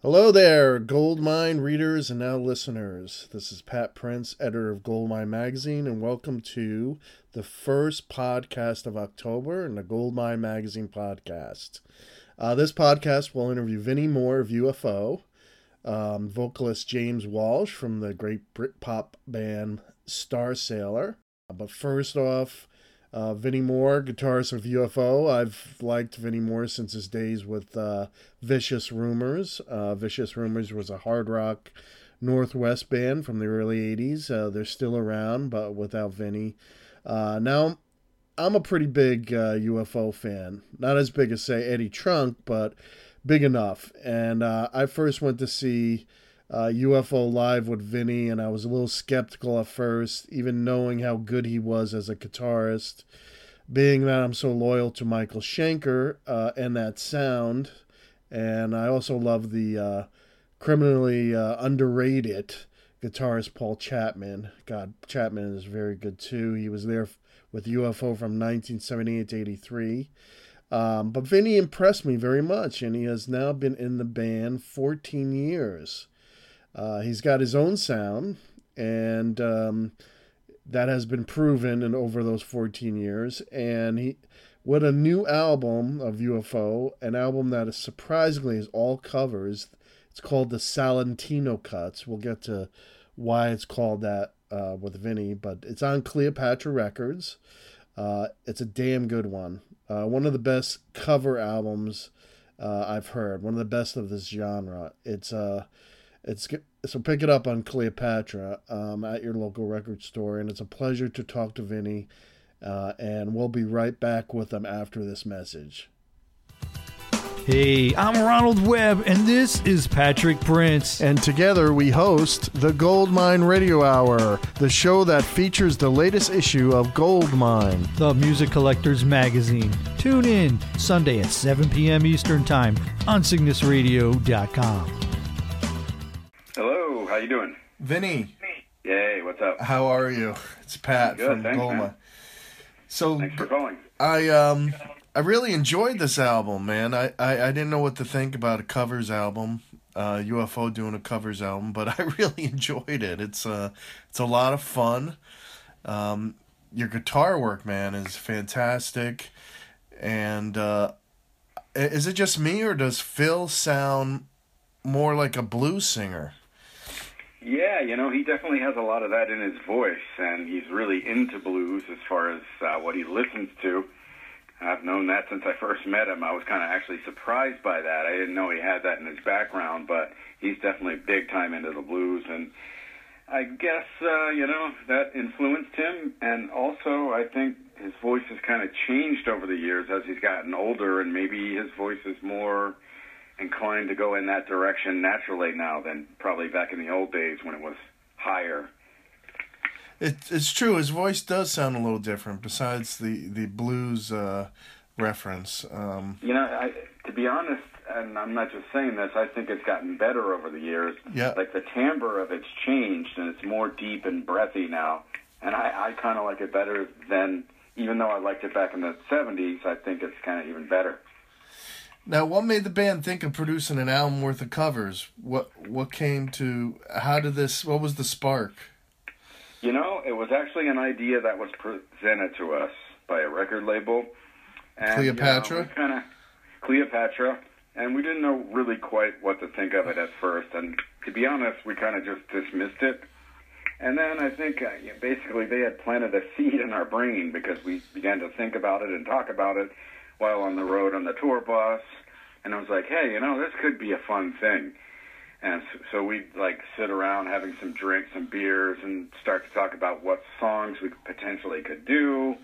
Hello there, Goldmine readers and now listeners. This is Pat Prince, editor of Goldmine Magazine, and welcome to the first podcast of October in the Goldmine Magazine podcast. Uh, this podcast will interview Vinnie Moore of UFO, um, vocalist James Walsh from the great Britpop band Star Starsailor. But first off, uh, Vinnie Moore, guitarist of UFO. I've liked Vinnie Moore since his days with uh, Vicious Rumors. Uh, Vicious Rumors was a hard rock Northwest band from the early 80s. Uh, they're still around, but without Vinnie. Uh, now, I'm a pretty big UFO uh, fan. Not as big as, say, Eddie Trunk, but big enough. And I first went to see uh, UFO Live with Vinny, and I was a little skeptical at first, even knowing how good he was as a guitarist. Being that I'm so loyal to Michael Schenker uh, and that sound, and I also love the uh, criminally uh, underrated guitarist Paul Chapman. God, Chapman is very good too. He was there with UFO from 1978 to 83. Um, but Vinny impressed me very much, and he has now been in the band 14 years. Uh, he's got his own sound, and um, that has been proven in over those 14 years. And he, what a new album of UFO, an album that is surprisingly is all covers. It's called the Salentino Cuts. We'll get to why it's called that uh, with Vinnie, but it's on Cleopatra Records. Uh, it's a damn good one. Uh, one of the best cover albums uh, I've heard. One of the best of this genre. It's uh, it's so pick it up on Cleopatra um, at your local record store, and it's a pleasure to talk to Vinnie. Uh, and we'll be right back with them after this message. Hey, I'm Ronald Webb, and this is Patrick Prince. And together we host the Goldmine Radio Hour, the show that features the latest issue of Goldmine, the music collector's magazine. Tune in Sunday at 7 p.m. Eastern Time on CygnusRadio.com. How you doing? Vinny. Yay, what's up? How are you? It's Pat Good, from thanks, Goma. Man. So thanks for calling. I um I really enjoyed this album, man. I, I, I didn't know what to think about a covers album, uh, UFO doing a covers album, but I really enjoyed it. It's uh it's a lot of fun. Um, your guitar work, man, is fantastic. And uh, is it just me, or does Phil sound more like a blues singer? Yeah, you know, he definitely has a lot of that in his voice, and he's really into blues as far as uh, what he listens to. I've known that since I first met him. I was kind of actually surprised by that. I didn't know he had that in his background, but he's definitely big time into the blues, and I guess uh, you know that influenced him. And also, I think his voice has kind of changed over the years as he's gotten older, and maybe his voice is more inclined to go in that direction naturally now than probably back in the old days when it was higher. It, it's true. His voice does sound a little different. Besides the the blues uh, reference. Um, you know, I, to be honest, and I'm not just saying this. I think it's gotten better over the years. Yeah. Like the timbre of it's changed, and it's more deep and breathy now. And I, I kind of like it better than, even though I liked it back in the '70s. I think it's kind of even better. Now, what made the band think of producing an album worth of covers? What what came to? How did this? What was the spark? You know, it was actually an idea that was presented to us by a record label. And, Cleopatra? You know, kind of Cleopatra, and we didn't know really quite what to think of it at first. And to be honest, we kind of just dismissed it. And then I think uh, basically they had planted a seed in our brain because we began to think about it and talk about it while on the road on the tour bus. And I was like, hey, you know, this could be a fun thing. And so we'd like sit around having some drinks, some beers, and start to talk about what songs we potentially could do.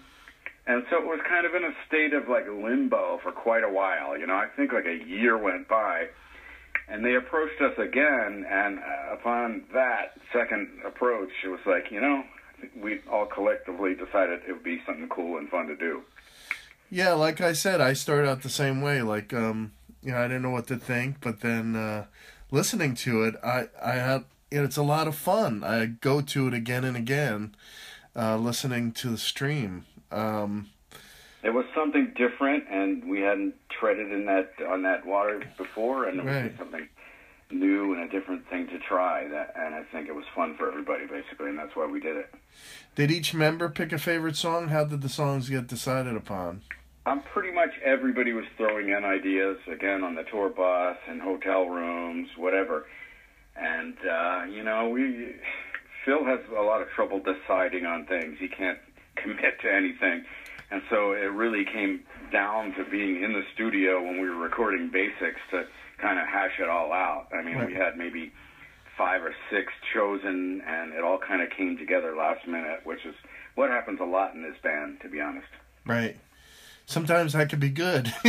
And so it was kind of in a state of like limbo for quite a while. You know, I think like a year went by, and they approached us again. And uh, upon that second approach, it was like, you know, we all collectively decided it would be something cool and fun to do. Yeah, like I said, I started out the same way. Like, um, you know, I didn't know what to think, but then. Uh, listening to it, I I had you know, it's a lot of fun. I go to it again and again, uh, listening to the stream. Um, it was something different, and we hadn't treaded in that on that water before, and it was something new and a different thing to try. That, and I think it was fun for everybody, basically, and that's why we did it. Did each member pick a favorite song? How did the songs get decided upon? Um, pretty much everybody was throwing in ideas again on the tour bus and hotel rooms, whatever. And uh, you know, we Phil has a lot of trouble deciding on things. He can't commit to anything, and so it really came down to being in the studio when we were recording basics to kind of hash it all out. I mean, Right. we had maybe five or six chosen, and it all kind of came together last minute, which is what happens a lot in this band, to be honest. Right. Sometimes that could be good.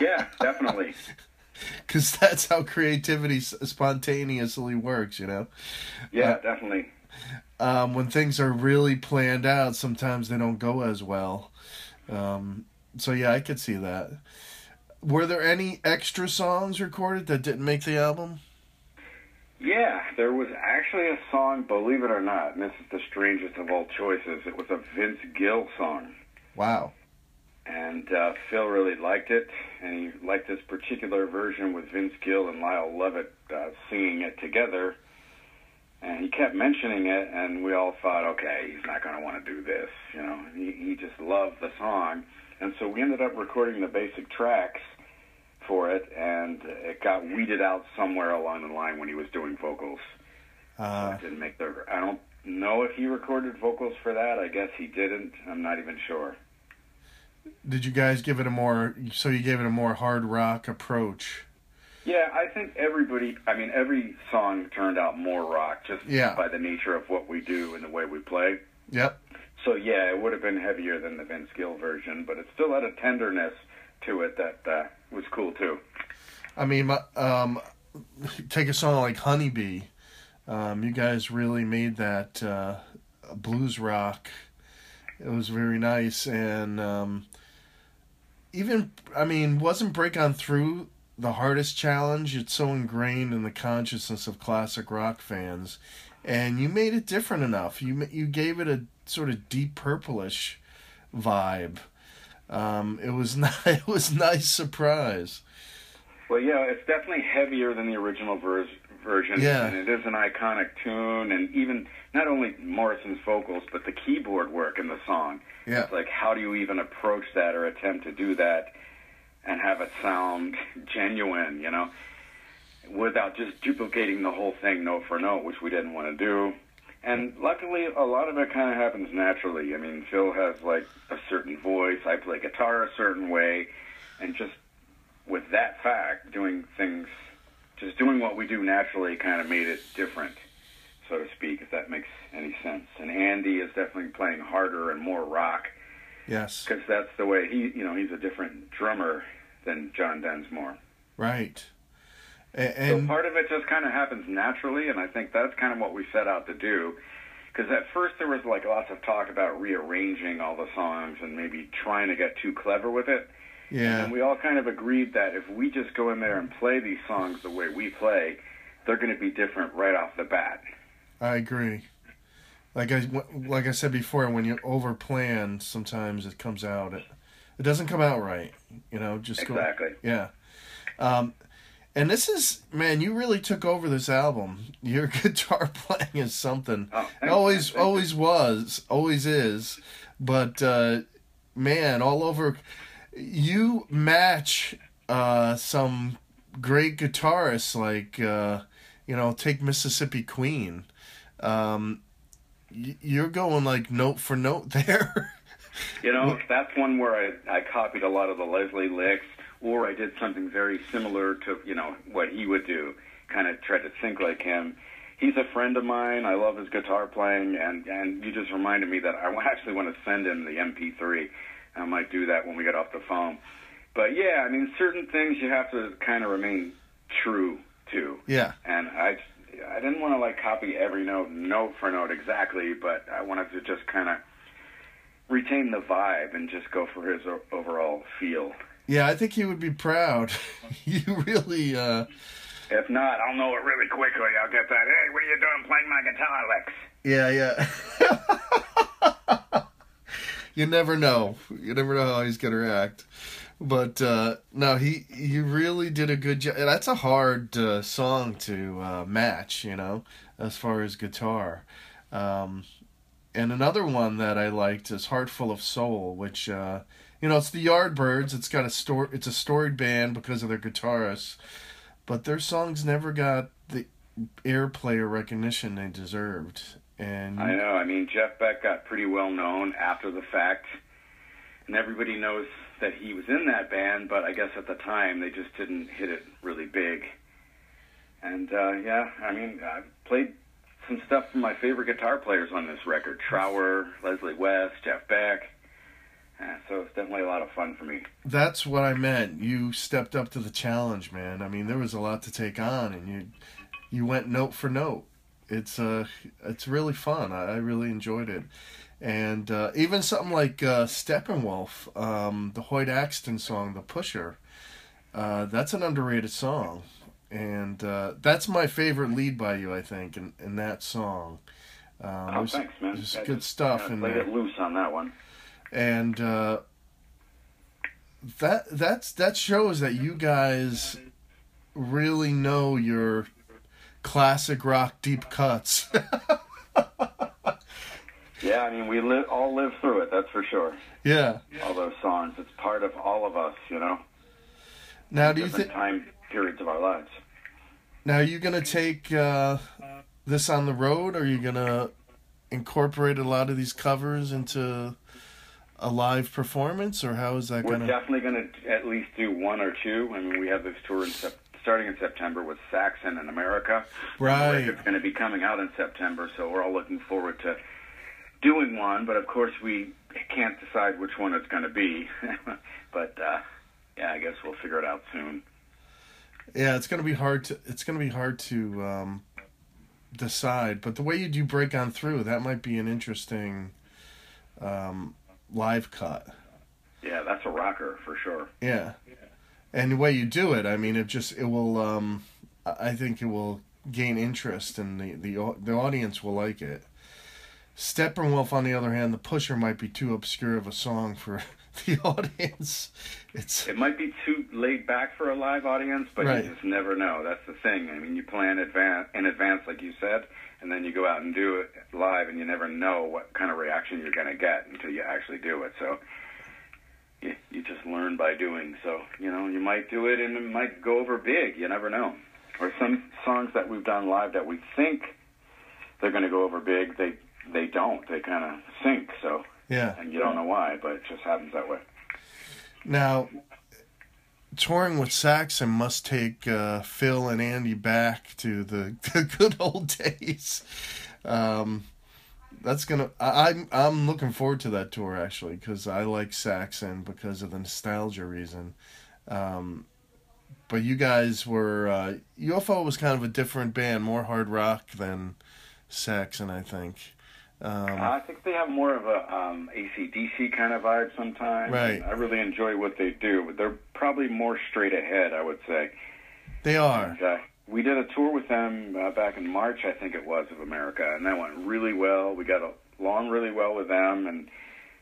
Yeah, definitely. Because that's how creativity spontaneously works, you know? Yeah, definitely. Um, when things are really planned out, sometimes they don't go as well. Um, so, yeah, I could see that. Were there any extra songs recorded that didn't make the album? Yeah, there was actually a song, believe it or not, and this is the strangest of all choices. It was a Vince Gill song. Wow. And uh, Phil really liked it, and he liked this particular version with Vince Gill and Lyle Lovett uh, singing it together. And he kept mentioning it, and we all thought, okay, he's not going to want to do this. You know, he, he just loved the song. And so we ended up recording the basic tracks for it, and it got weeded out somewhere along the line when he was doing vocals. Uh, I didn't make the. I don't know if he recorded vocals for that. I guess he didn't. I'm not even sure. Did you guys give it a more, so you gave it a more hard rock approach? Yeah, I think everybody. I mean, every song turned out more rock just Yeah. by the nature of what we do and the way we play. Yep. So yeah, it would have been heavier than the Vince Gill version, but it still had a tenderness to it that uh, was cool too. I mean, um, take a song like Honeybee. Um, you guys really made that uh, blues rock. It was very nice, and um, even I mean, wasn't Break On Through the hardest challenge? It's so ingrained in the consciousness of classic rock fans, and you made it different enough. You you gave it a sort of deep purplish vibe. Um, it was not, it was nice surprise. Well, yeah, it's definitely heavier than the original vers- version, Yeah. and it is an iconic tune. And even not only Morrison's vocals, but the keyboard work in the song. Yeah. It's like, how do you even approach that or attempt to do that and have it sound genuine? You know, without just duplicating the whole thing note for note, which we didn't want to do. And luckily, a lot of it kind of happens naturally. I mean, Phil has like a certain voice. I play guitar a certain way, and just with that fact, doing things, just doing what we do naturally, kind of made it different, so to speak, if that makes any sense. And Andy is definitely playing harder and more rock Yes. because that's the way he, you know, he's a different drummer than John Densmore. Right. A- So And part of it just kind of happens naturally, and I think that's kind of what we set out to do. Because at first there was like lots of talk about rearranging all the songs and maybe trying to get too clever with it. yeah, And we all kind of agreed that if we just go in there and play these songs the way we play, they're going to be different right off the bat. I agree. Like I like I said before, when you overplan, sometimes it comes out it it doesn't come out right. You know, just go Exactly. yeah. Um, and this is man, you really took over this album. Your guitar playing is something. Oh, It always always was, always is. But uh, man, all over, you match uh, some great guitarists like uh, you know, take Mississippi Queen. Um, you're going like note for note there. You know, that's one where I, I copied a lot of the Leslie licks, or I did something very similar to, you know, what he would do, kind of tried to think like him. He's a friend of mine. I love his guitar playing, and, and you just reminded me that I actually want to send him the MP3. I might do that when we get off the phone. But yeah, I mean, certain things you have to kind of remain true to. yeah, and I I didn't want to like copy every note note for note exactly, but I wanted to just kind of retain the vibe and just go for his o- overall feel. yeah. I think he would be proud. you really. Uh, If not, I'll know it really quickly. I'll get that. Hey, what are you doing playing my guitar licks? Yeah, yeah. you never know. You never know how he's gonna react. But uh, no, he he really did a good job. That's a hard uh, song to uh, match, you know, as far as guitar. Um, and another one that I liked is "Heart Full of Soul," which uh, you know it's the Yardbirds. It's got a store. It's a storied band because of their guitarists, but their songs never got the airplay or recognition they deserved. And I know. I mean, Jeff Beck got pretty well known after the fact, and everybody knows that he was in that band, but I guess at the time they just didn't hit it really big. And uh, yeah, I mean, I played some stuff from my favorite guitar players on this record: Trower, Leslie West, Jeff Beck. Uh, so it's definitely a lot of fun for me. That's what I meant. You stepped up to the challenge, man. I mean, there was a lot to take on, and you you went note for note. It's uh, it's really fun. I, I really enjoyed it and uh, even something like uh, Steppenwolf, um, the Hoyt Axton song, "The Pusher," uh, that's an underrated song, and uh, that's my favorite lead by you. I think in, in that song. Um, oh, thanks, man. There's good stuff in there. it loose on that one. And uh, that that's that shows that you guys really know your classic rock deep cuts. Yeah, I mean, we live all live through it. That's for sure. Yeah. All those songs. It's part of all of us, you know. Now, do you think time periods of our lives? Now, are you gonna take uh, this on the road? Or are you gonna incorporate a lot of these covers into a live performance, or how is that We're gonna? We're definitely gonna at least do one or two. I mean, we have this tour in sep- starting in September with Saxon in America. Right. It's going to be coming out in September, so we're all looking forward to doing one, but of course we can't decide which one it's going to be. but uh, yeah, I guess we'll figure it out soon. Yeah, it's going to be hard to it's going to be hard to um, decide. But the way you do break on through, that might be an interesting um, live cut. Yeah, that's a rocker for sure. Yeah. And the way you do it, I mean, it just it will. Um, I think it will gain interest, and the the the audience will like it. Steppenwolf, on the other hand, the pusher might be too obscure of a song for the audience. It's it might be too laid back for a live audience, but right. you just never know. That's the thing. I mean, you plan advance in advance, like you said, and then you go out and do it live, and you never know what kind of reaction you're going to get until you actually do it. So you, you just learn by doing. So you know, you might do it, and it might go over big. You never know. Or some songs that we've done live that we think they're going to go over big, they they don't. They kind of sink. So yeah, and you don't know why, but it just happens that way. Now, touring with Saxon must take uh, Phil and Andy back to the, the good old days. Um, that's gonna. I, I'm I'm looking forward to that tour actually because I like Saxon because of the nostalgia reason. Um, but you guys were uh, UFO was kind of a different band, more hard rock than Saxon, I think. Um, I think they have more of a um, ACDC kind of vibe sometimes. Right. I really enjoy what they do, but they're probably more straight ahead, I would say. They are. And, uh, we did a tour with them uh, back in March, I think it was, of America, and that went really well. We got along really well with them, and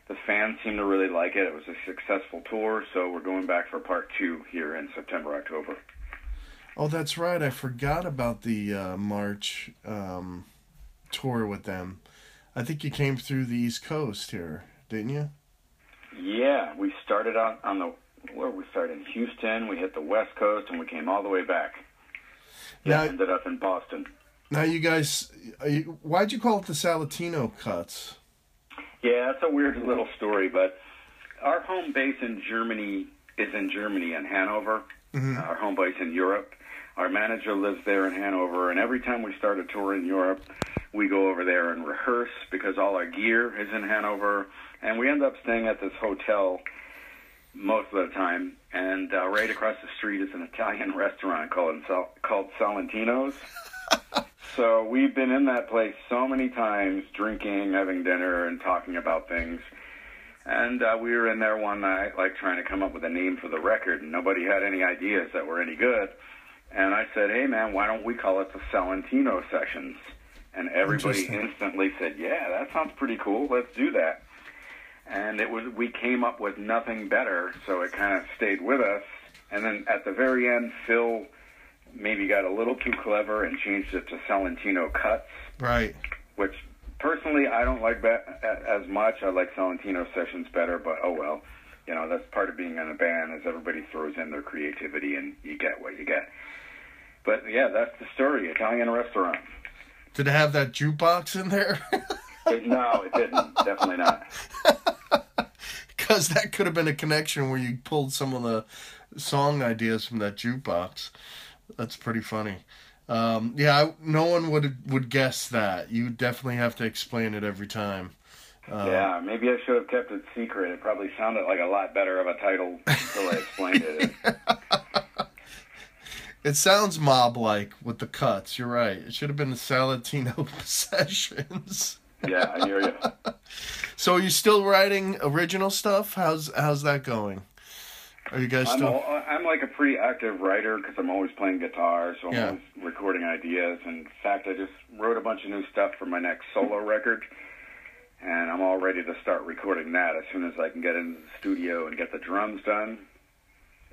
the fans seemed to really like it. It was a successful tour, so we're going back for part two here in September, October. Oh, that's right. I forgot about the uh, March um, tour with them. I think you came through the East Coast here, didn't you? Yeah, we started on on the where we started in Houston. We hit the West Coast, and we came all the way back. Yeah, ended up in Boston. Now, you guys, you, why'd you call it the Salentino Cuts? Yeah, it's a weird little story, but our home base in Germany is in Germany in Hanover. Mm-hmm. Our home base in Europe. Our manager lives there in Hanover, and every time we start a tour in Europe, we go over there and rehearse because all our gear is in Hanover, and we end up staying at this hotel most of the time. And uh, right across the street is an Italian restaurant called called Salentino's. so we've been in that place so many times, drinking, having dinner, and talking about things. And uh, we were in there one night, like trying to come up with a name for the record, and nobody had any ideas that were any good. And I said, "Hey, man, why don't we call it the Salentino Sessions?" And everybody instantly said, "Yeah, that sounds pretty cool. Let's do that." and it was we came up with nothing better, so it kind of stayed with us. And then at the very end, Phil maybe got a little too clever and changed it to Salentino cuts, Right. which personally I don't like that as much. I like Salentino sessions better, but oh well. You know, that's part of being in a band is everybody throws in their creativity and you get what you get. But yeah, that's the story. Italian restaurant. Did it have that jukebox in there? It, no, it didn't. Definitely not. Because that could have been a connection where you pulled some of the song ideas from that jukebox. That's pretty funny. Um, yeah, I, no one would would guess that. You definitely have to explain it every time. Uh, yeah, maybe I should have kept it secret. It probably sounded like a lot better of a title until I explained it. It sounds mob like with the cuts. You're right. It should have been the Salentino sessions. Yeah, I hear you. So are you still writing original stuff? How's how's that going? Are you guys I'm, still? al- uh, I'm like a pretty active writer because I'm always playing guitar, so I'm Yeah. always recording ideas. In fact, I just wrote a bunch of new stuff for my next solo record, and I'm all ready to start recording that as soon as I can get into the studio and get the drums done.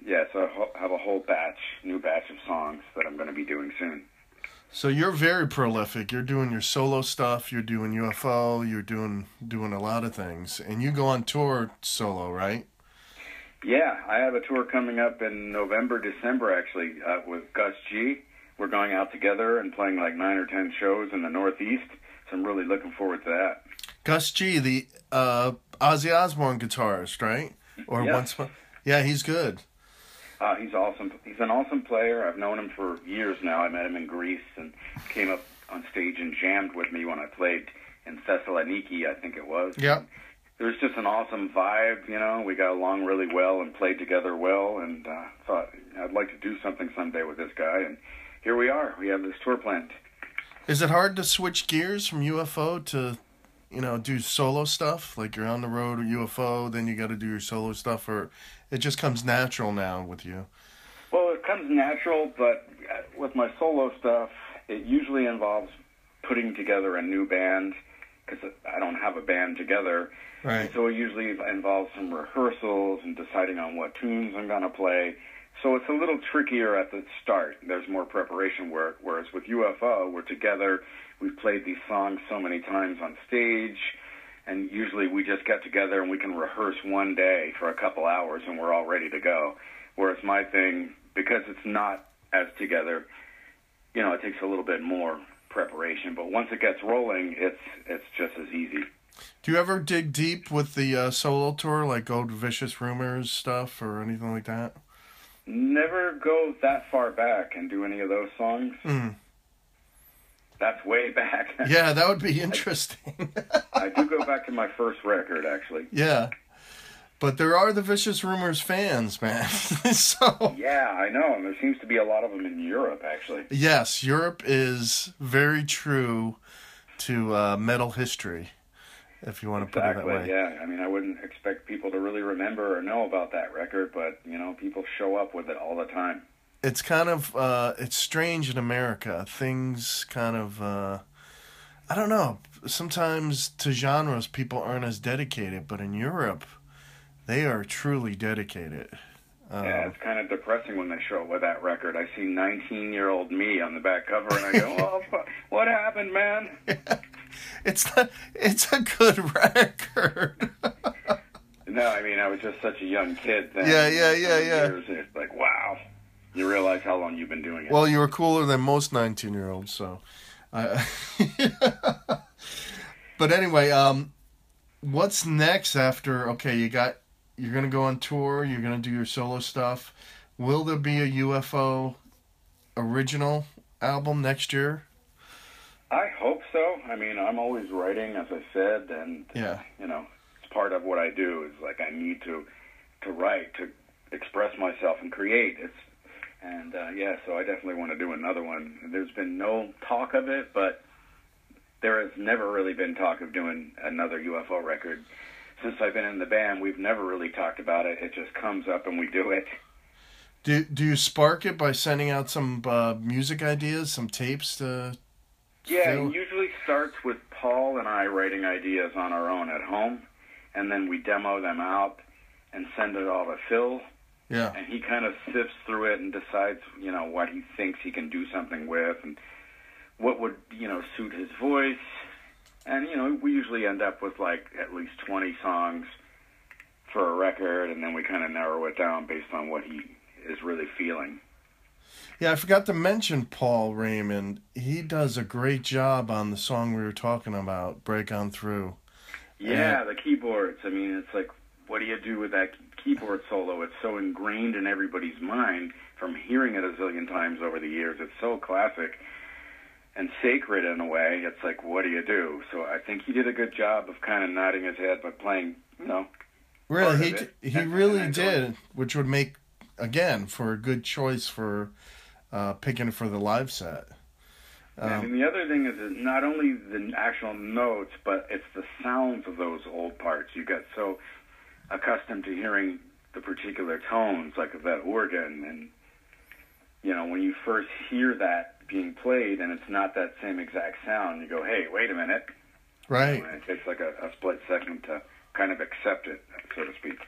Yeah, so I have a whole batch, new batch of songs that I'm going to be doing soon. So you're very prolific. You're doing your solo stuff. You're doing UFO. You're doing doing a lot of things, and you go on tour solo, right? Yeah, I have a tour coming up in November, December actually, uh, with Gus G. We're going out together and playing like nine or ten shows in the Northeast. So I'm really looking forward to that. Gus G, the uh, Ozzy Osbourne guitarist, right? Or Yeah. once, yeah, he's good. Uh, he's awesome. He's an awesome player. I've known him for years now. I met him in Greece and came up on stage and jammed with me when I played in Thessaloniki, I think it was. Yep. There was just an awesome vibe, you know. We got along really well and played together well, and uh, thought I'd like to do something someday with this guy. And here we are. We have this tour planned. Is it hard to switch gears from UFO to, you know, do solo stuff? Like you're on the road with UFO, then you got to do your solo stuff, or it just comes natural now with you? Well, it comes natural, but uh, with my solo stuff, it usually involves putting together a new band because I don't have a band together. Right. So it usually involves some rehearsals and deciding on what tunes I'm going to play. So it's a little trickier at the start. There's more preparation work. Whereas with UFO, we're together. We've played these songs so many times on stage. And usually we just get together and we can rehearse one day for a couple hours and we're all ready to go. Whereas my thing, because it's not as together, you know, it takes a little bit more preparation. But once it gets rolling, it's it's just as easy. Do you ever dig deep with the uh, solo tour, like to Vicious Rumors stuff or anything like that? Never go that far back and do any of those songs. Mm. That's way back. Yeah, that would be interesting. I do go back to my first record, actually. yeah. But there are the Vicious Rumors fans, man. so, Yeah, I know, and there seems to be a lot of them in Europe, actually. yes, Europe is very true to uh, metal history, if you want to put it that way. Yeah, I mean, I wouldn't expect people to really remember or know about that record, but you know, people show up with it all the time. It's kind of uh, it's strange in America. Things kind of uh, I don't know. Sometimes to genres people aren't as dedicated, but in Europe, they are truly dedicated. Um, yeah, it's kind of depressing when they show up with that record. I see 19-year-old me on the back cover, and I go, "Oh, what happened, man?" It's not, it's a good record. No, I mean, I was just such a young kid then. Yeah, yeah, yeah, yeah. It's like, wow. You realize how long you've been doing it. well, you were cooler than most 19 year olds, so. I but anyway, um, what's next after? Okay, you got you're gonna go on tour. You're gonna do your solo stuff. Will there be a UFO original album next year? I hope so. I mean, I'm always writing, as I said, and Yeah. you know, it's part of what I do. Is like I need to to write to express myself and create. It's and uh, yeah, so I definitely want to do another one. There's been no talk of it, but there has never really been talk of doing another UFO record. Since I've been in the band, we've never really talked about it. It just comes up and we do it. Do do you spark it by sending out some uh, music ideas, some tapes to? Yeah, Phil? it usually starts with Paul and I writing ideas on our own at home, and then we demo them out and send it all to Phil, Yeah. and he kind of sifts through it and decides, you know, what he thinks he can do something with, and what would, you know, suit his voice. And you know, we usually end up with like at least 20 songs for a record, and then we kind of narrow it down based on what he is really feeling. Yeah, I forgot to mention Paul Raymond. He does a great job on the song we were talking about, Break On Through. Yeah, the keyboards. I mean, it's like, what do you do with that keyboard solo? It's so ingrained in everybody's mind from hearing it a zillion times over the years. It's so classic and sacred in a way. It's like, what do you do? So I think he did a good job of kind of nodding his head, but playing, you know. Really, he he And- really and did, which would make again for a good choice for uh, picking for the live set. and Um, the other thing is that not only the actual notes, but it's the sounds of those old parts. You get so accustomed to hearing the particular tones, like of that organ, and you know when you first hear that being played, and it's not that same exact sound, you go, "Hey, wait a minute!" right And it takes like a, a split second to kind of accept it, so to speak.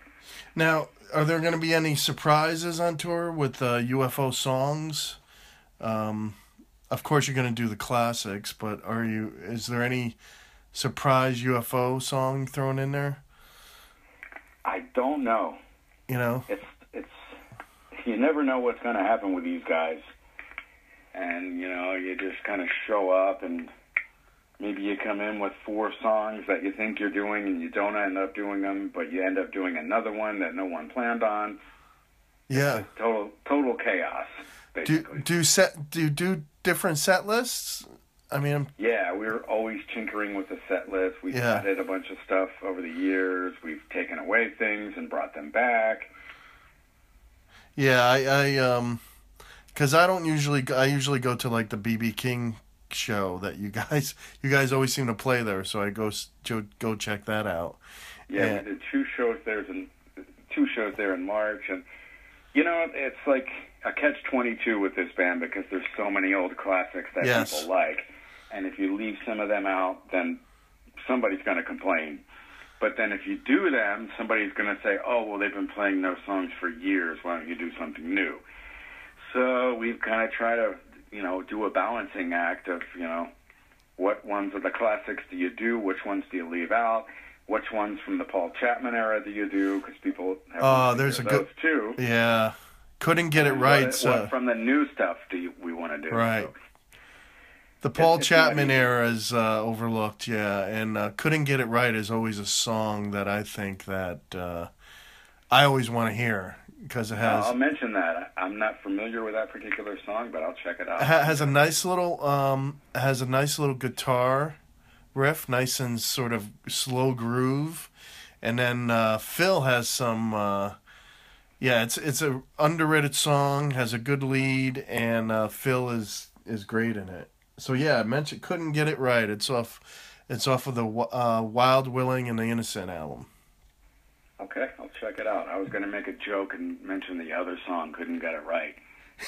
Now, are there going to be any surprises on tour with uh, UFO songs? Um, of course, you're going to do the classics, but are you? Is there any surprise UFO song thrown in there? I don't know. You know, it's it's you never know what's going to happen with these guys, and you know you just kind of show up and maybe you come in with four songs that you think you're doing and you don't end up doing them, but you end up doing another one that no one planned on. yeah. Total total chaos, Do basically. do do set do do different set lists? I mean, I'm- Yeah, we're always tinkering with the set list. We've Yeah. added a bunch of stuff over the years. We've taken away things and brought them back. Yeah, I, I um, cause I don't usually, I usually go to like the BB King show that you guys, you guys always seem to play there, so I go go, go check that out. Yeah, Yeah. we did two shows there in two shows there in March, and you know it's like a catch twenty two with this band because there's so many old classics that Yes. people like, and if you leave some of them out, then somebody's going to complain. But then if you do them, somebody's going to say, "Oh, well, they've been playing those songs for years. Why don't you do something new?" So we've kind of tried to, you know, do a balancing act of, you know, what ones of the classics do you do? Which ones do you leave out? Which ones from the Paul Chapman era do you do? Because people have Oh, there's a good- those too. Yeah, couldn't get it And right. What, so what from the new stuff do you, we want to do? Right. So, the Paul it's Chapman easy. era is uh, overlooked. Yeah, and uh, couldn't get it right is always a song that I think that uh, I always want to hear because it has I'll mention that. I'm not familiar with that particular song, but I'll check it out. ha- has a nice little um has a nice little guitar riff, nice and sort of slow groove, and then uh, Phil has some. Uh, yeah, it's it's a underrated song, has a good lead, and uh, Phil is is great in it. So yeah, I mentioned couldn't get it right. It's off, it's off of the uh, Wild, Willing, and the Innocent album. Okay, I'll check it out. I was going to make a joke and mention the other song. Couldn't get it right.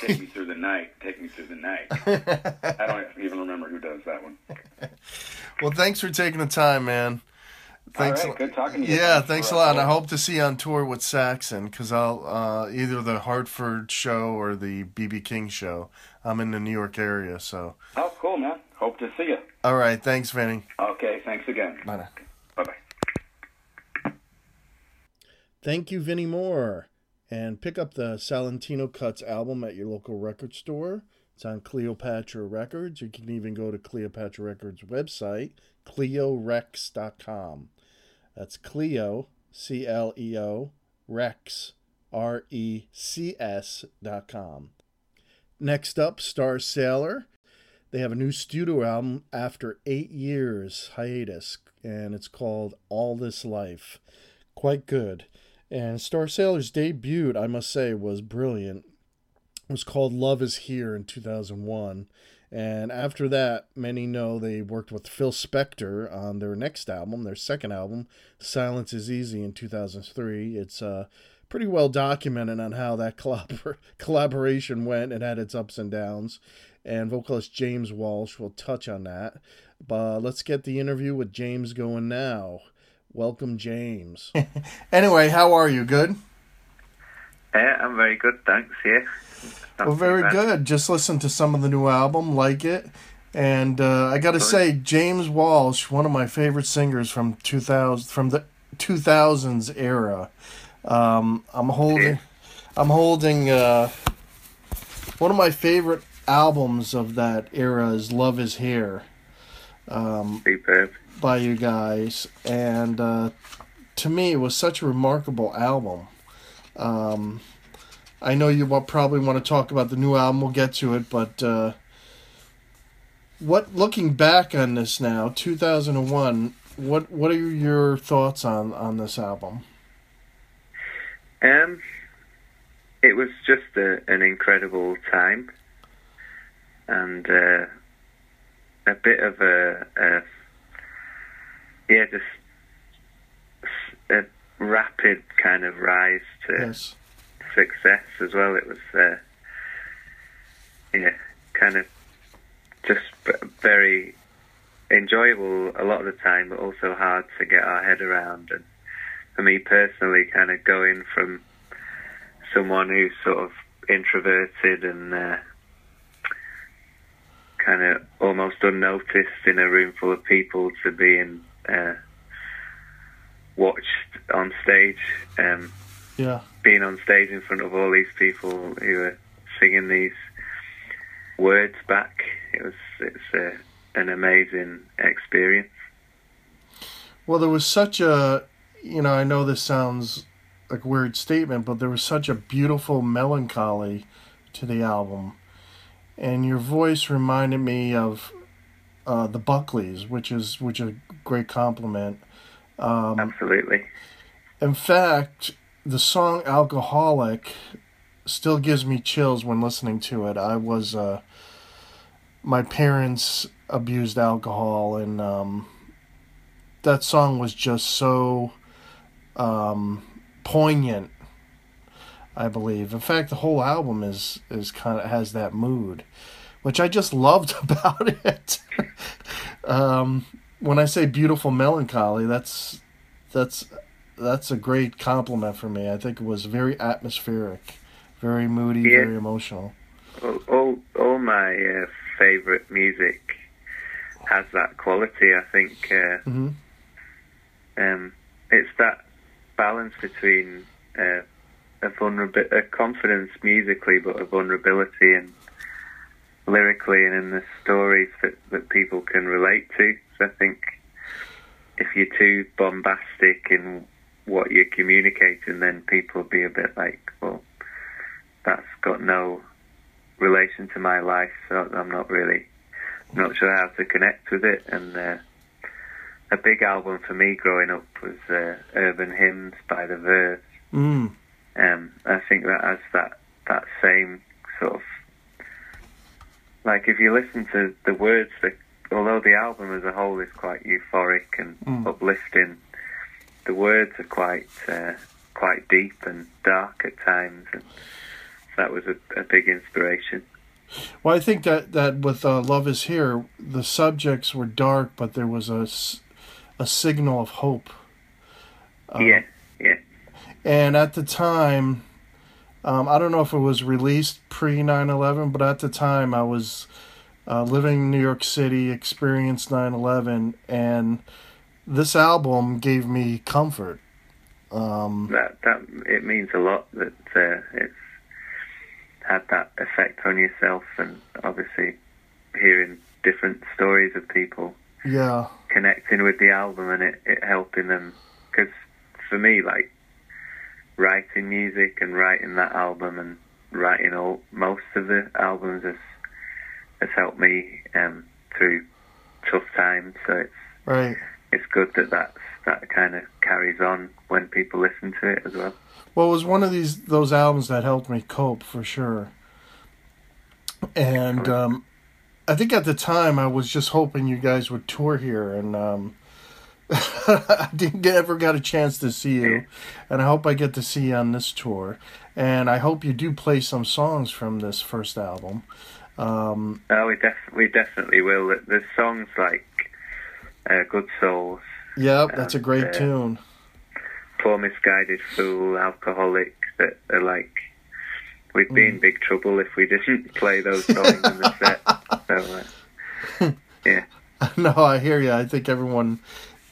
Take me through the night. Take me through the night. I don't even remember who does that one. Well, thanks for taking the time, man. Thanks. All right, good talking to you. Yeah, Thanks a lot. And I hope to see you on tour with Saxon because I'll uh, either the Hartford show or the BB King show. I'm in the New York area, so. Oh, cool, man. Hope to see you. All right, thanks, Vinny. Okay, thanks again. Bye now. Bye bye. Thank you, Vinny Moore. And pick up the Salentino Cuts album at your local record store. It's on Cleopatra Records. You can even go to Cleopatra Records website, cleorecs.com. That's Cleo, C L E O, Rex, R E C S dot com. Next up, Starsailor. They have a new studio album after eight years hiatus, and it's called All This Life. Quite good. And Starsailor's debut, I must say, was brilliant. It was called Love Is Here in 2001. And after that, many know they worked with Phil Spector on their next album, their second album, Silence is Easy in 2003. It's uh, pretty well documented on how that collabor- collaboration went. It had its ups and downs. And vocalist James Walsh will touch on that. But let's get the interview with James going now welcome James. anyway, how are you? Good? Yeah, I'm very good, thanks. Yeah. Not Well, very good. Just listened to some of the new album, like it. And uh, I got to say, James Walsh, one of my favorite singers from 2000, from the 2000s era. Um, I'm holding, Yeah. I'm holding uh, one of my favorite albums of that era is "Love Is Here" um, Superb. By you guys, and uh, to me, it was such a remarkable album. Um, I know you will probably want to talk about the new album. We'll get to it, but uh, what looking back on this now, 2001, what what are your thoughts on on this album? Um, it was just a, an incredible time, and uh, a bit of a, a yeah, just a rapid kind of rise to Yes. success as well. It was uh, yeah, kind of just very enjoyable a lot of the time, but also hard to get our head around. And for me personally, kind of going from someone who's sort of introverted and uh, kind of almost unnoticed in a room full of people to being uh, watched on stage. Um, Yeah. being on stage in front of all these people who were singing these words back. It was it's a, an amazing experience. Well, there was such a, you know, I know this sounds like a weird statement, but there was such a beautiful melancholy to the album. And your voice reminded me of uh, the Buckleys, which is which is a great compliment. Um, Absolutely. in fact, the song "Alcoholic" still gives me chills when listening to it. I was, uh, my parents abused alcohol, and um, that song was just so um, poignant. I believe. In fact, the whole album is is kind of has that mood, which I just loved about it. um, when I say beautiful melancholy, that's that's that's a great compliment for me. I think it was very atmospheric, very moody, Yeah. very emotional. All all, all my uh, favorite music has that quality. I think uh, hmm um, it's that balance between uh, a vulnerab- a confidence musically, but a vulnerability and lyrically, and in the stories that, that people can relate to. So I think if you're too bombastic in what you're communicating, then people will be a bit like, well, that's got no relation to my life, so I'm not really not sure how to connect with it. And uh, a big album for me growing up was uh, Urban Hymns by The Verve. Mm. Um, I think that has that that same sort of like if you listen to the words, that although the album as a whole is quite euphoric and Mm. uplifting, the words are quite uh, quite deep and dark at times, and that was a, a big inspiration. Well, I think that that with uh, "Love Is Here," the subjects were dark, but there was a a signal of hope. Uh, yeah, yeah, And at the time, um, I don't know if it was released pre 9 11, but at the time I was uh, living in New York City, experienced 9 11, and this album gave me comfort. Um, that that it means a lot that uh, it's had that effect on yourself, and obviously hearing different stories of people yeah, connecting with the album and it, it helping them. Because for me, like writing music and writing that album and writing all most of the albums has has helped me um, through tough times. So it's right. it's good that that's, that kind of carries on when people listen to it as well. Well, it was one of these those albums that helped me cope for sure. And um, I think at the time I was just hoping you guys would tour here, and um, I didn't get, ever got a chance to see you, and I hope I get to see you on this tour. And I hope you do play some songs from this first album. Um, Oh, we def- we definitely will. There's songs like uh, "Good Souls," Yep, that's a great uh, tune. Poor Misguided Fool, Alcoholic, that are like, we'd be Mm. in big trouble if we didn't play those songs in the set. So, uh, yeah. no, I hear you. I think everyone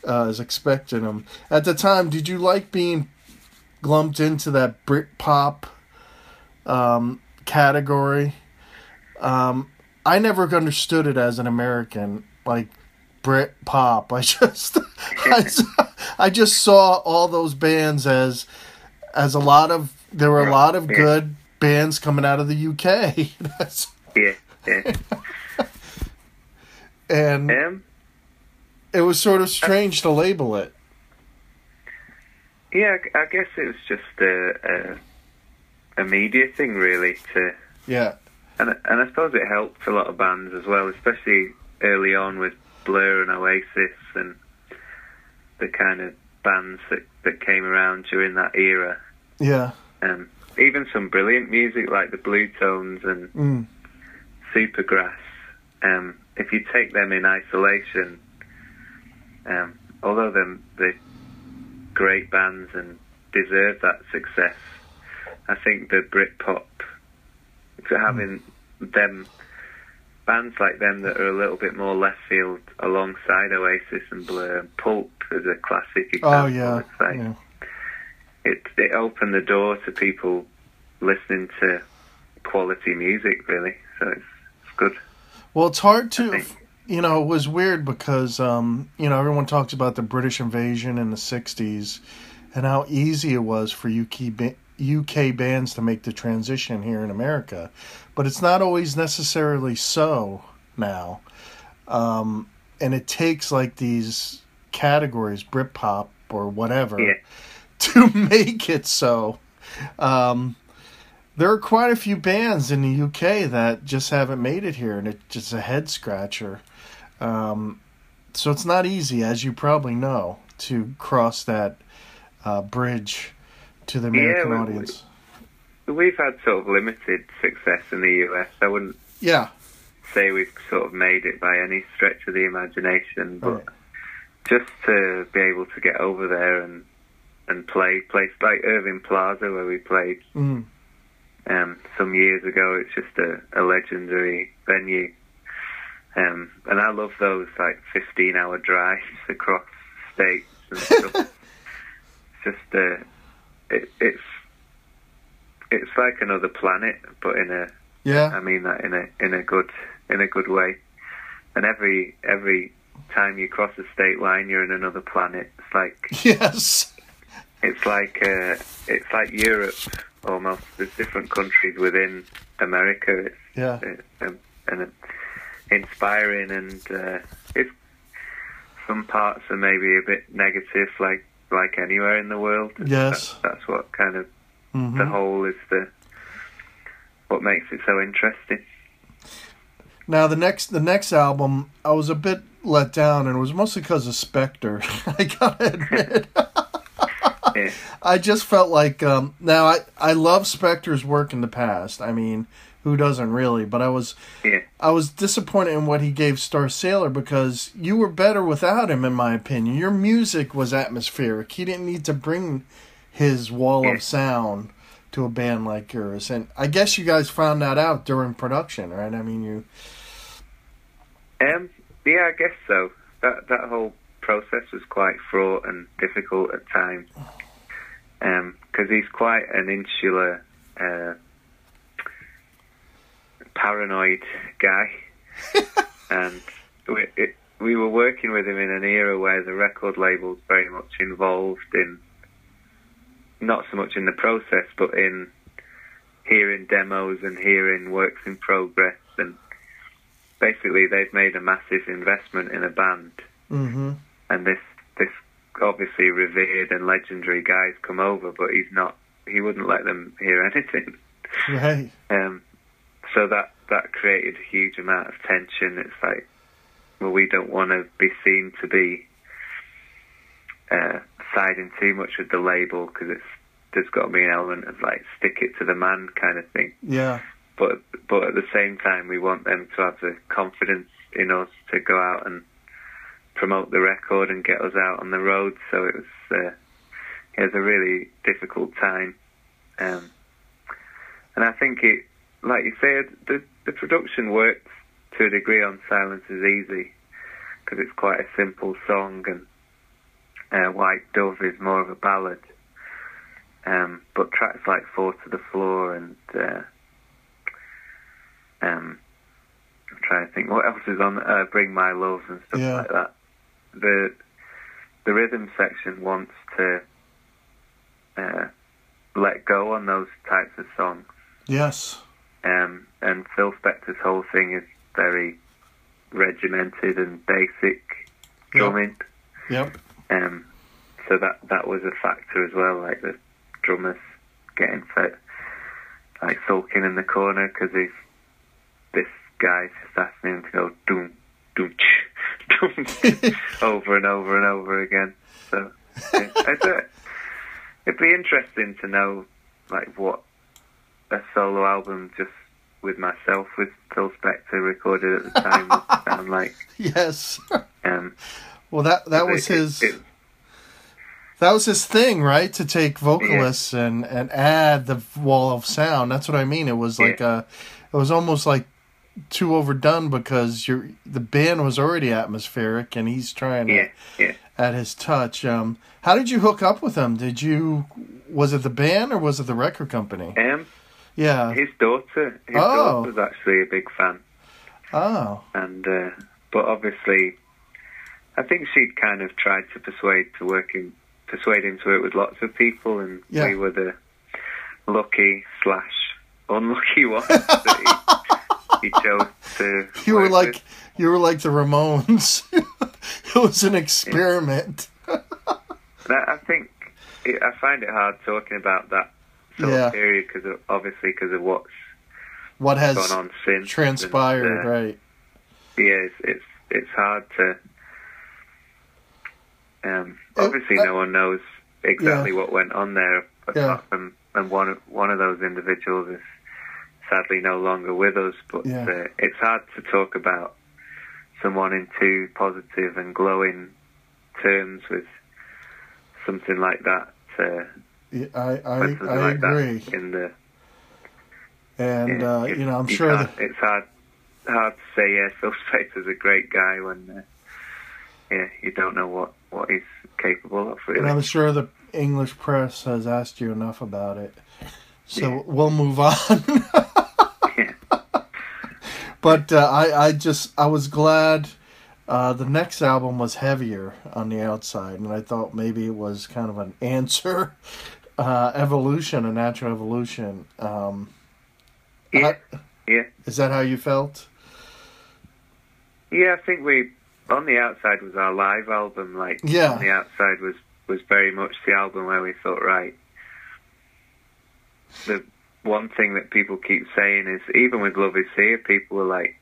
uh, is expecting them. At the time, did you like being lumped into that Brit pop um, category? Um, I never understood it as an American, like Brit pop. I just, I, I just saw all those bands as, as a lot of. There were a lot of Yeah. good bands coming out of the UK. That's, Yeah, yeah. and Um, it was sort of strange to label it. yeah, I- I guess it was just a, a, a media thing, really, to Yeah. And and I suppose it helped a lot of bands as well, especially early on with Blur and Oasis and the kind of bands that, that came around during that era. Yeah. Um, even some brilliant music like the Blue Tones and Mm. Supergrass. Um, if you take them in isolation, um, although they're, they're great bands and deserve that success, I think the Britpop, to having them, bands like them that are a little bit more left field alongside Oasis and Blur, and Pulp is a classic example. Oh yeah. Yeah. it it opened the door to people listening to quality music really so it's, it's good Well, it's hard to. You know, it was weird because, um, you know, everyone talks about the British invasion in the 60s and how easy it was for UK, ba- UK bands to make the transition here in America. But it's not always necessarily so now. Um, and it takes like these categories, Britpop or whatever, Yeah. to make it so. Um, there are quite a few bands in the UK that just haven't made it here, and it's just a head scratcher. Um, so it's not easy, as you probably know, to cross that uh, bridge to the American we- audience. we've had sort of limited success in the US I wouldn't Yeah, say we've sort of made it by any stretch of the imagination but Right. just to be able to get over there and and play places like Irving Plaza where we played mm, um, some years ago. It's just a, a legendary venue. Um, and I love those like 15 hour drives across states and stuff. it's just, uh, it, it's, it's like another planet, but in a, yeah, I mean that in a, in a good, in a good way. And every, every time you cross a state line, you're in another planet. It's like, yes, it's like uh, it's like Europe almost. There's different countries within America. It's yeah, uh, um, and inspiring, and uh, it's some parts are maybe a bit negative, like like anywhere in the world. Yes. That- that's what kind of the hmm whole is the what makes it so interesting. Now the next the next album, I was a bit let down, and it was mostly because of Spector. I gotta admit. Yeah. I just felt like um, now I I love Spector's work in the past. I mean, who doesn't really? But I was Yeah. I was disappointed in what he gave Starsailor because you were better without him, in my opinion. Your music was atmospheric. He didn't need to bring his wall Yeah. of sound to a band like yours, and I guess you guys found that out during production, right? I mean, you Um, yeah, I guess so. That that whole process was quite fraught and difficult at times because he's quite an insular, uh, paranoid guy, and we it, we were working with him in an era where the record label's very much involved in not so much in the process, but in hearing demos and hearing works in progress. And basically they've made a massive investment in a band. Hmm and this this obviously revered and legendary guy's come over but he's not he wouldn't let them hear anything. Right, um so that that created a huge amount of tension. It's like well we don't want to be seen to be uh siding too much with the label because it's there's got to be an element of like stick it to the man kind of thing. Yeah, but but at the same time we want them to have the confidence in us to go out and promote the record and get us out on the road. So it was uh, it was a really difficult time, um, and I think it, like you said, the the production works to a degree on Silence is Easy because it's quite a simple song and uh, White Dove is more of a ballad. Um, but tracks like Four to the Floor and uh, um, I'm trying to think what else is on uh, Bring My Love and stuff Yeah. like that. The the rhythm section wants to uh, let go on those types of songs. Yes. Um, and Phil Spector's whole thing is very regimented and basic drumming. Yep. Um, so that that was a factor as well, like the drummers getting fit, like sulking in the corner because he's this guy's just asking him to go doom doom doom over and over and over again. So yeah, I thought it'd be interesting to know like what a solo album just with myself with Phil Spector recorded at the time sound like. Yes. Um, Well, that that was it- his. it- That was his thing, right? To take vocalists and and add the wall of sound. That's what I mean. It was like a, it was almost like too overdone because you're the band was already atmospheric and he's trying to yeah, yeah. add his touch. Um, how did you hook up with him? Did you was it the band or was it the record company? Um, Yeah. his daughter, his Oh. daughter was actually a big fan, Oh. and uh, but obviously, I think she'd kind of tried to persuade to work in, persuade him to work with lots of people, and Yeah. we were the lucky slash unlucky ones that he, he chose to. You were like with. you were like the Ramones. it was an experiment. That- I think I find it hard talking about that sort Yeah. of period because obviously because of what's What has gone on since transpired, and, uh, right? yeah, it's it's, it's hard to. Um, Uh, obviously, uh, no one knows exactly what went on there, apart from and one of, one of those individuals is sadly no longer with us. But Yeah. uh, it's hard to talk about someone in two positive and glowing terms with something like that. Uh, Yeah, I I, I like agree. In the And yeah, uh, you know, I'm sure that it's hard hard to say. Yeah, Phil Spector's a great guy when uh, yeah you don't know what what he's capable of. Really, and I'm sure the English press has asked you enough about it. So Yeah. we'll move on. Yeah. But uh, I I just I was glad uh, the next album was heavier on the outside, and I thought maybe it was kind of an answer, uh, evolution, a natural evolution. Um, yeah, I- yeah, is that how you felt? yeah. I think we on the outside was our live album. Like Yeah. on the outside was was very much the album where we thought right. The one thing that people keep saying is even with Love Is Here, people were like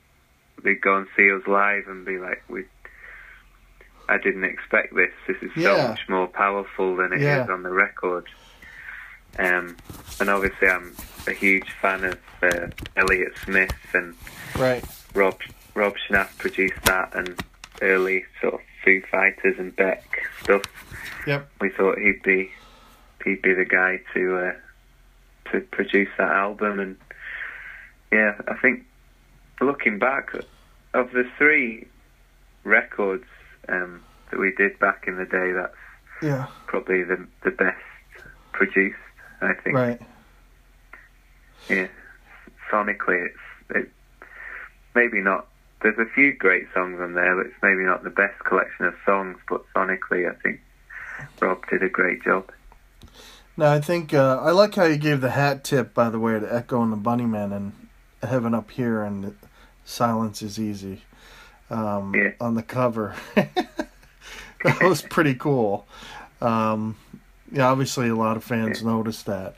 they'd go and see us live and be like we. I didn't expect this. This is so Yeah. much more powerful than it is Yeah. on the record. Um, and obviously, I'm a huge fan of uh, Elliott Smith and Right. Rob Rob Schnapf produced that and early sort of Foo Fighters and Beck stuff. Yep. We thought he'd be he'd be the guy to uh, to produce that album and yeah, I think looking back of the three records um, that we did back in the day, that's Yeah. probably the the best produced. I think. Right. Yeah, sonically, it's it maybe not. There's a few great songs on there, but it's maybe not the best collection of songs. But sonically, I think Rob did a great job. Now I think uh, I like how you gave the hat tip, by the way, to Echo and the Bunnymen and Heaven Up Here and Silence is Easy um, Yeah. on the cover. that was pretty cool. Um, yeah, obviously a lot of fans noticed that.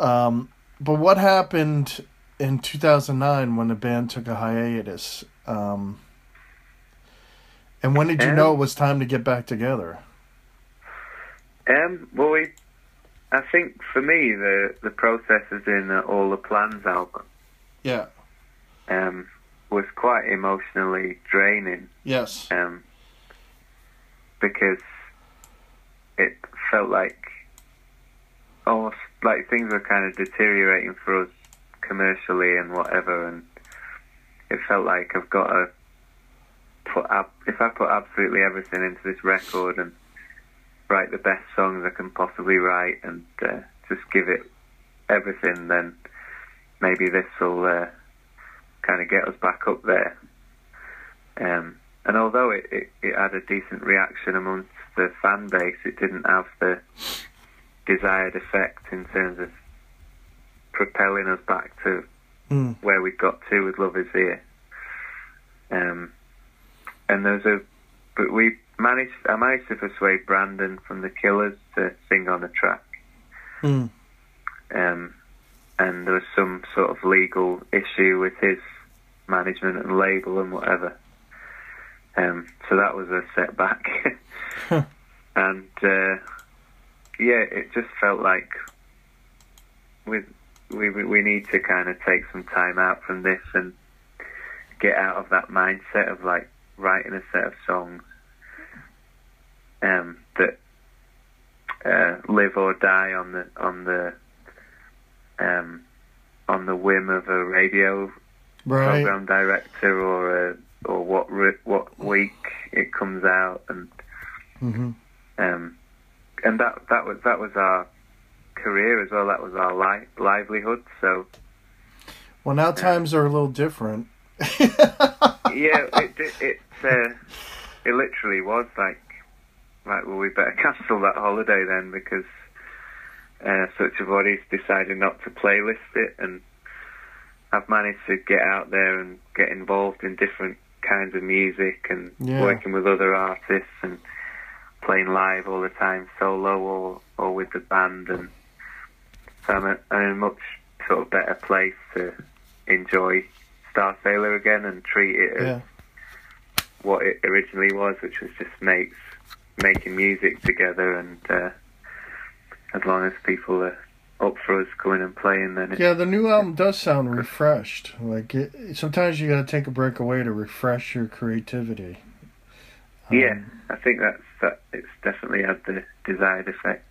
Um, but what happened in 2009 when the band took a hiatus? Um, and when did you Um, know it was time to get back together? Um, well, we, I think for me, the the processes in the All the Plans album Yeah. um, was quite emotionally draining. Yes. Um, because it felt like almost like things were kind of deteriorating for us commercially and whatever, and it felt like I've got to put up if I put absolutely everything into this record and write the best songs I can possibly write and uh, just give it everything, then maybe this will uh, kind of get us back up there. Um, and although it, it, it had a decent reaction amongst the fan base, it didn't have the desired effect in terms of propelling us back to Mm. where we got to with Love Is Here. Um, and there's a, but we managed, I managed to persuade Brandon from The Killers to sing on the track. Mm. Um, and there was some sort of legal issue with his management and label and whatever. Um, so that was a setback. and uh, yeah, it just felt like with we we need to kind of take some time out from this and get out of that mindset of like writing a set of songs um, that uh, live or die on the on the um, on the whim of a radio Right. program director or a, or what re- what week it comes out and hmm um, and that that was that was our career as well. That was our li- livelihood. So Well, now times are a little different. yeah, it it it, uh, it literally was like like well we better cancel that holiday then because uh, such a body's decided not to playlist it and I've managed to get out there and get involved in different kinds of music and Yeah. working with other artists and playing live all the time, solo or or with the band, and so I'm, a, I'm in a much sort of better place to enjoy Starsailor again and treat it as Yeah. what it originally was, which was just mates making music together, and uh, as long as people are up for us coming and playing, then Yeah, the new album does sound refreshed. Like it, sometimes you got to take a break away to refresh your creativity. Um, yeah, I think that's that. It's definitely had the desired effect.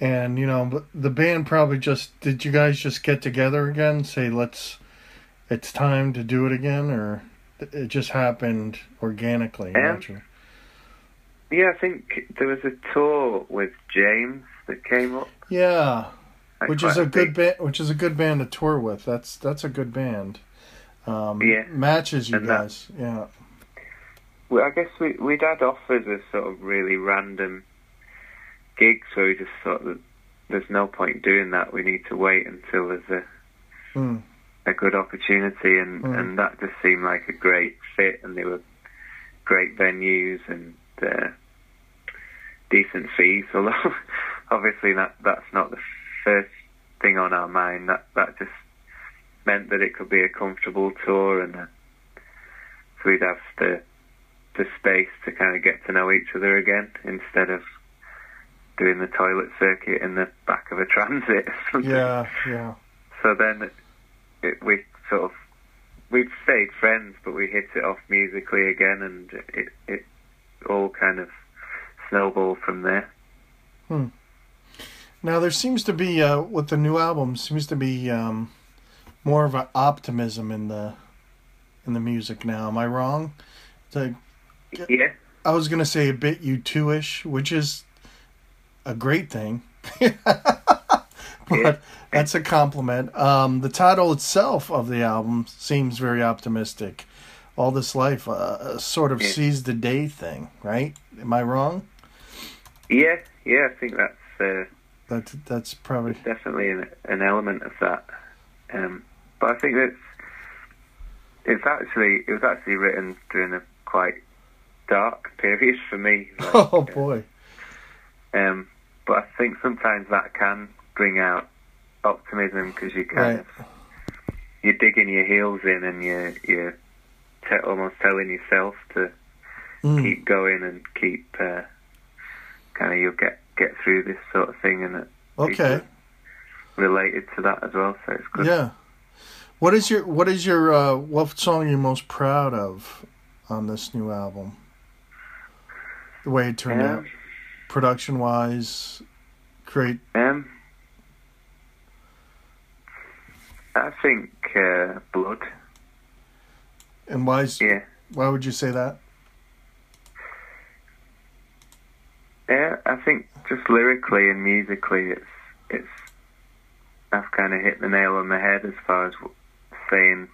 And you know, the band probably just did. You guys just get together again? Say let's. It's time to do it again, or it just happened organically, Um, naturally. Yeah, I think there was a tour with James that came up. Yeah, which is a good band. Which is a good band to tour with. That's that's a good band. Um, Yeah. matches you And that- guys. Yeah, Well, I guess we we'd had offers of sort of really random gigs, where we just thought that there's no point doing that. We need to wait until there's a Mm. a good opportunity, and Mm. and that just seemed like a great fit, and they were great venues and uh, decent fees. Although obviously that that's not the first thing on our mind. That that just meant that it could be a comfortable tour, and uh, so we'd have the the space to kind of get to know each other again instead of doing the toilet circuit in the back of a transit. yeah, yeah. So then it, we sort of we've stayed friends, but we hit it off musically again, and it it all kind of snowballed from there. Now there seems to be uh, with the new album seems to be um, more of an optimism in the in the music now. Am I wrong? Like, Yeah, I was gonna say a bit U two ish, which is a great thing. but that's a compliment. Um, the title itself of the album seems very optimistic. All this life, uh, a sort of Yeah. seize the day thing, right? Am I wrong? yeah, yeah. I think that's uh, That's that's probably definitely an, an element of that. Um, but I think it's it's actually it was actually written during a quite dark period for me. Like, oh boy. Um, but I think sometimes that can bring out optimism because you kind Right. of you're digging your heels in and you're you're te- almost telling yourself to Mm. keep going and keep uh, kind of you'll get get through this sort of thing and it Okay. related to that as well. So it's good. Yeah. What is your what is your uh, what song are you most proud of on this new album? The way it turned Um, out, production wise, great. Um, I think uh, Blood. And why? is- Yeah. Why would you say that? Yeah, I think just lyrically and musically, it's it's. I've kind of hit the nail on the head as far as saying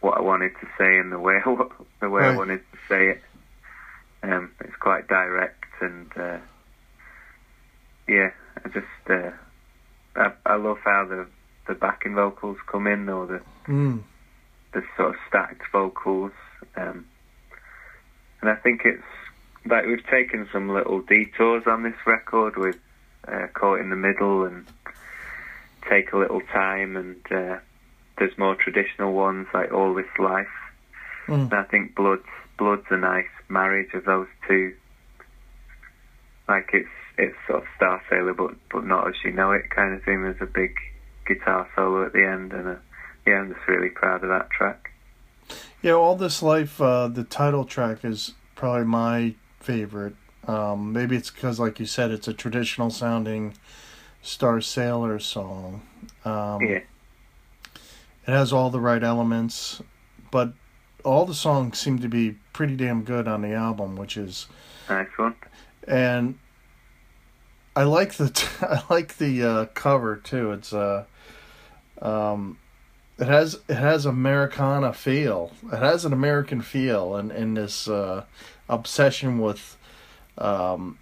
what I wanted to say and the way the way Right. I wanted to say it. Um, it's quite direct and uh, yeah, I just uh, I, I love how the the backing vocals come in or the Mm. the sort of stacked vocals. Um, and I think it's like we've taken some little detours on this record with uh, Caught in the Middle and Take a Little Time, and uh, there's more traditional ones like All This Life. Mm. And I think Blood's Blood's a nice marriage of those two. Like it's it's sort of Starsailor, but but not as you know it kind of thing. There's a big guitar solo at the end, and uh yeah, I'm just really proud of that track. Yeah, all this life. Uh, the title track is probably my favorite. Um, maybe it's because, like you said, it's a traditional sounding Starsailor song. Um, Yeah. It has all the right elements, but all the songs seem to be pretty damn good on the album, which is excellent. and I like the I like the uh, cover too. It's uh, um, it has it has Americana feel. It has an American feel, and in this uh, obsession with um,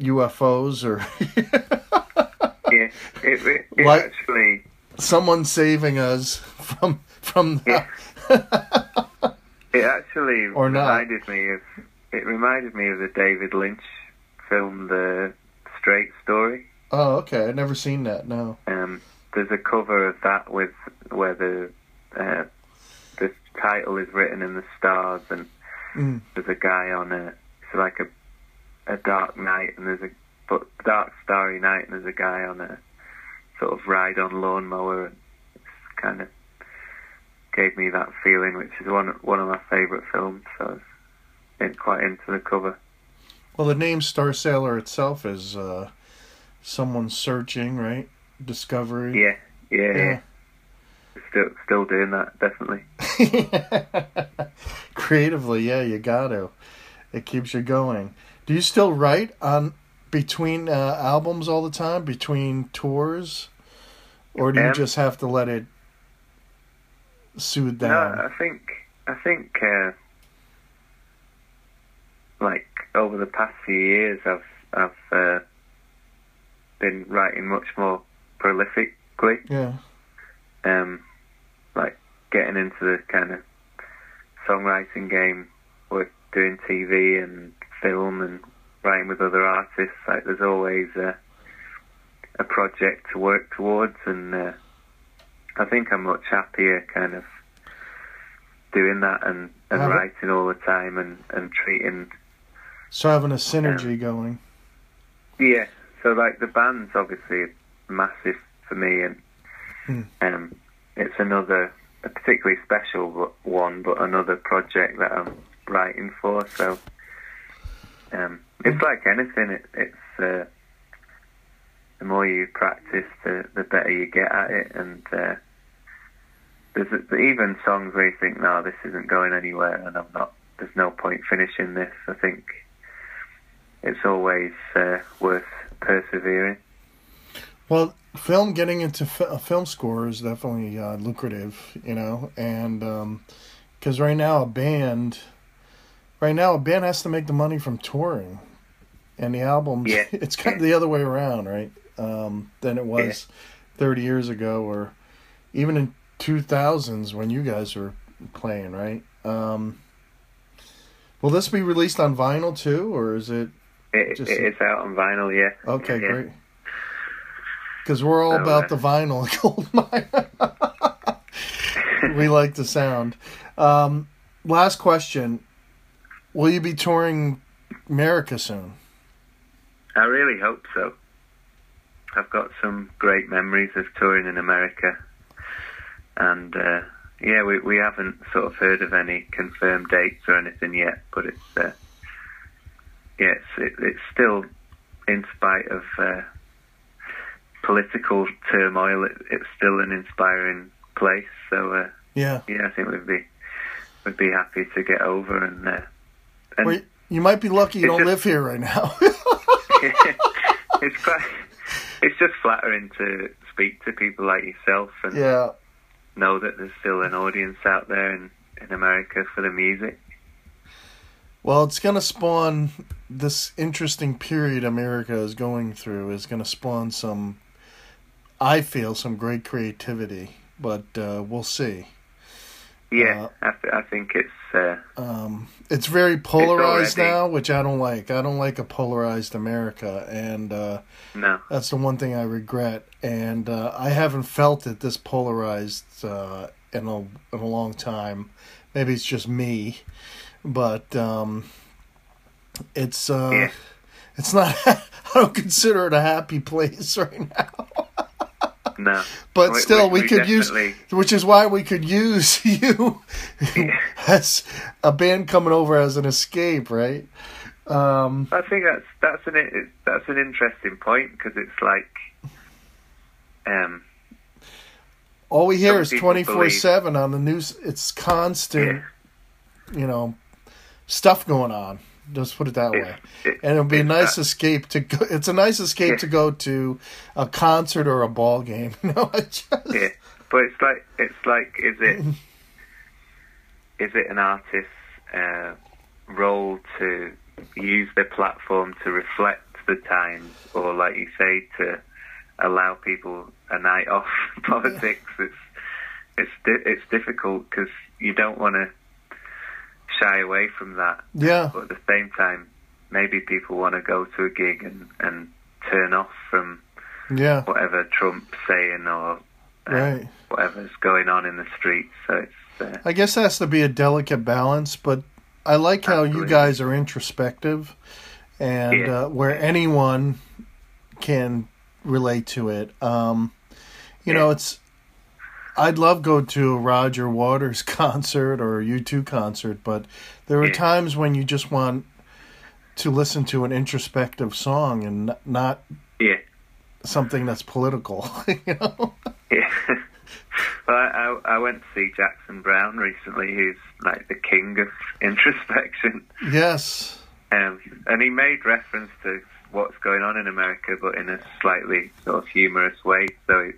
UFOs or Yeah, it, it, it Like- actually, someone saving us from from the, it actually Or not. reminded me of it reminded me of the David Lynch film, The Straight Story. Oh, okay. I've never seen that. No. Um, there's a cover of that with where the uh, the title is written in the stars, and Mm. there's a guy on a it's like a a dark night, and there's a but dark starry night, and there's a guy on a sort of ride on lawnmower, and it's kind of gave me that feeling, which is one one of my favourite films. So I was quite into the cover. Well, the name Starsailor itself is uh, someone searching, right? Discovery. Yeah, yeah, yeah. Still, still doing that, definitely. Creatively, yeah, you got to. It keeps you going. Do you still write on between uh, albums all the time, between tours, or do you Um, just have to let it soothe down? No, I think I think uh, like over the past few years, I've I've uh, been writing much more prolifically. yeah. Um, like getting into the kind of songwriting game, with doing TV and film and writing with other artists. Like there's always a a project to work towards, and uh, I think I'm much happier kind of doing that and, and Have it- writing all the time and, and treating So having a synergy going. yeah. So like the band's obviously massive for me, and Hmm. um, it's another a particularly special one, but another project that I'm writing for. So um, it's like anything. It, it's uh, the more you practice, the the better you get at it, and uh, there's a, even songs where you think, no, this isn't going anywhere, and I'm not. There's no point finishing this. I think it's always uh, worth persevering. Well, film getting into fi- a film score is definitely uh, lucrative, you know, and because right now a band, right now a band has to make the money from touring, and the albums. Yeah. It's kind of the other way around, right? Um, than it was thirty years ago, or even in two thousands when you guys were playing, right? Um, will this be released on vinyl too, or is it It, Just- it is out on vinyl, yeah. Okay, Yeah. great. Because we're all So, about uh, the vinyl gold mine. we like the sound. Um, last question: Will you be touring America soon? I really hope so. I've got some great memories of touring in America, and uh, yeah, we we haven't sort of heard of any confirmed dates or anything yet, but it's uh, yeah, it's, it, it's still, in spite of uh, political turmoil, it, it's still an inspiring place. So uh, Yeah. yeah, I think we'd be would be happy to get over and uh, and Well, you might be lucky you don't just- live here right now. it's quite it's just flattering to speak to people like yourself and yeah. know that there's still an audience out there in, in America for the music. Well, it's going to spawn this interesting period America is going through is going to spawn some I feel some great creativity, but uh, we'll see. Yeah, Uh, I, th- I think it's uh, Um, it's very polarized already- now, which I don't like. I don't like a polarized America, and uh, no, that's the one thing I regret. And uh, I haven't felt it this polarized uh, in a in a long time. Maybe it's just me, but um, it's uh, Yeah. it's not. I don't consider it a happy place right now. No. But We- still, we- we, we could use, which is why we could use you as a band coming over as an escape, right? Um, I think that's that's an it, that's an interesting point because it's like, um, all we hear is twenty four seven on the news. It's constant, you know, stuff going on. Just put it that way. it, And it'll be a nice that- escape to go. It's a nice escape Yeah. to go to a concert or a ball game. Know, I just, yeah, but it's like it's like is it is it an artist's uh, role to use their platform to reflect the times, or like you say, to allow people a night off politics? It's it's di- it's difficult because you don't want to shy away from that, yeah, but at the same time, maybe people want to go to a gig and and turn off from yeah, whatever Trump's saying or uh, right. whatever's going on in the streets. So it's uh, I guess it has to be a delicate balance, but I like how you guys are introspective and Yeah. uh, where anyone can relate to it. Um, you know, it's. I'd love go to a Roger Waters concert or a U2 concert, but there are times when you just want to listen to an introspective song and not yeah, something that's political. you know? yeah. well, I, I I went to see Jackson Browne recently, who's like the king of introspection, Yes. um, and he made reference to what's going on in America, but in a slightly sort of humorous way. So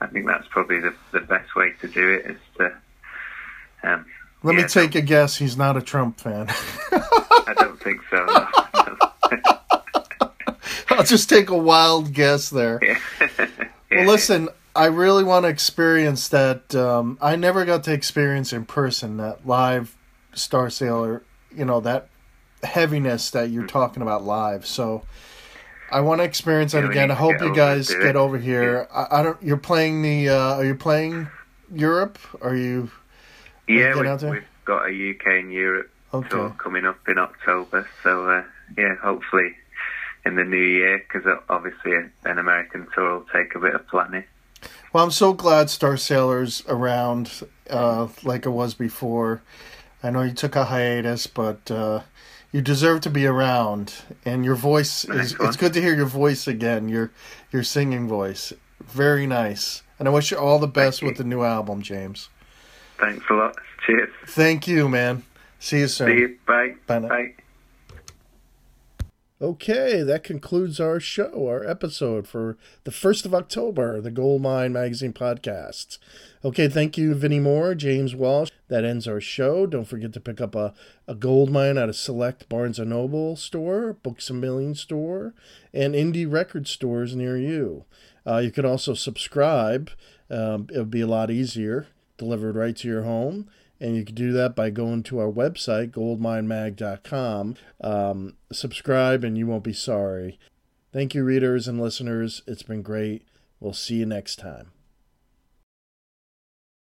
I think that's probably the the best way to do it is to. Um, Let Yeah, me take a guess. He's not a Trump fan. I don't think so. No. I'll just take a wild guess there. Yeah. Well, listen, I really want to experience that. Um, I never got to experience in person that live Starsailor, you know, that heaviness that you're talking about live. So I want to experience that again. I hope you guys get it. over here. I, I don't. You're playing the. Uh, are you playing Europe? Are you? Yeah, get we, out there? we've got a UK and Europe Okay. tour coming up in October. So uh, yeah, hopefully in the new year, because obviously an American tour will take a bit of planning. Well, I'm so glad Starsailor's around uh, like it was before. I know you took a hiatus, but uh, you deserve to be around. And your voice is it's good to hear your voice again, your your singing voice. Very nice. And I wish you all the best with the new album, James. Thanks a lot. Cheers. Thank you, man. See you soon. See you. Bye. Bye now. Bye. Okay, that concludes our show, our episode for the 1st of October, the Goldmine Magazine podcast. Okay, thank you, Vinnie Moore, James Walsh. That ends our show. Don't forget to pick up a, a Goldmine at a select Barnes & Noble store, Books A Million store, and indie record stores near you. Uh, you could also subscribe. Um, it would be a lot easier, delivered right to your home. And you can do that by going to our website, goldminemag.com. Um, subscribe, and you won't be sorry. Thank you, readers and listeners. It's been great. We'll see you next time.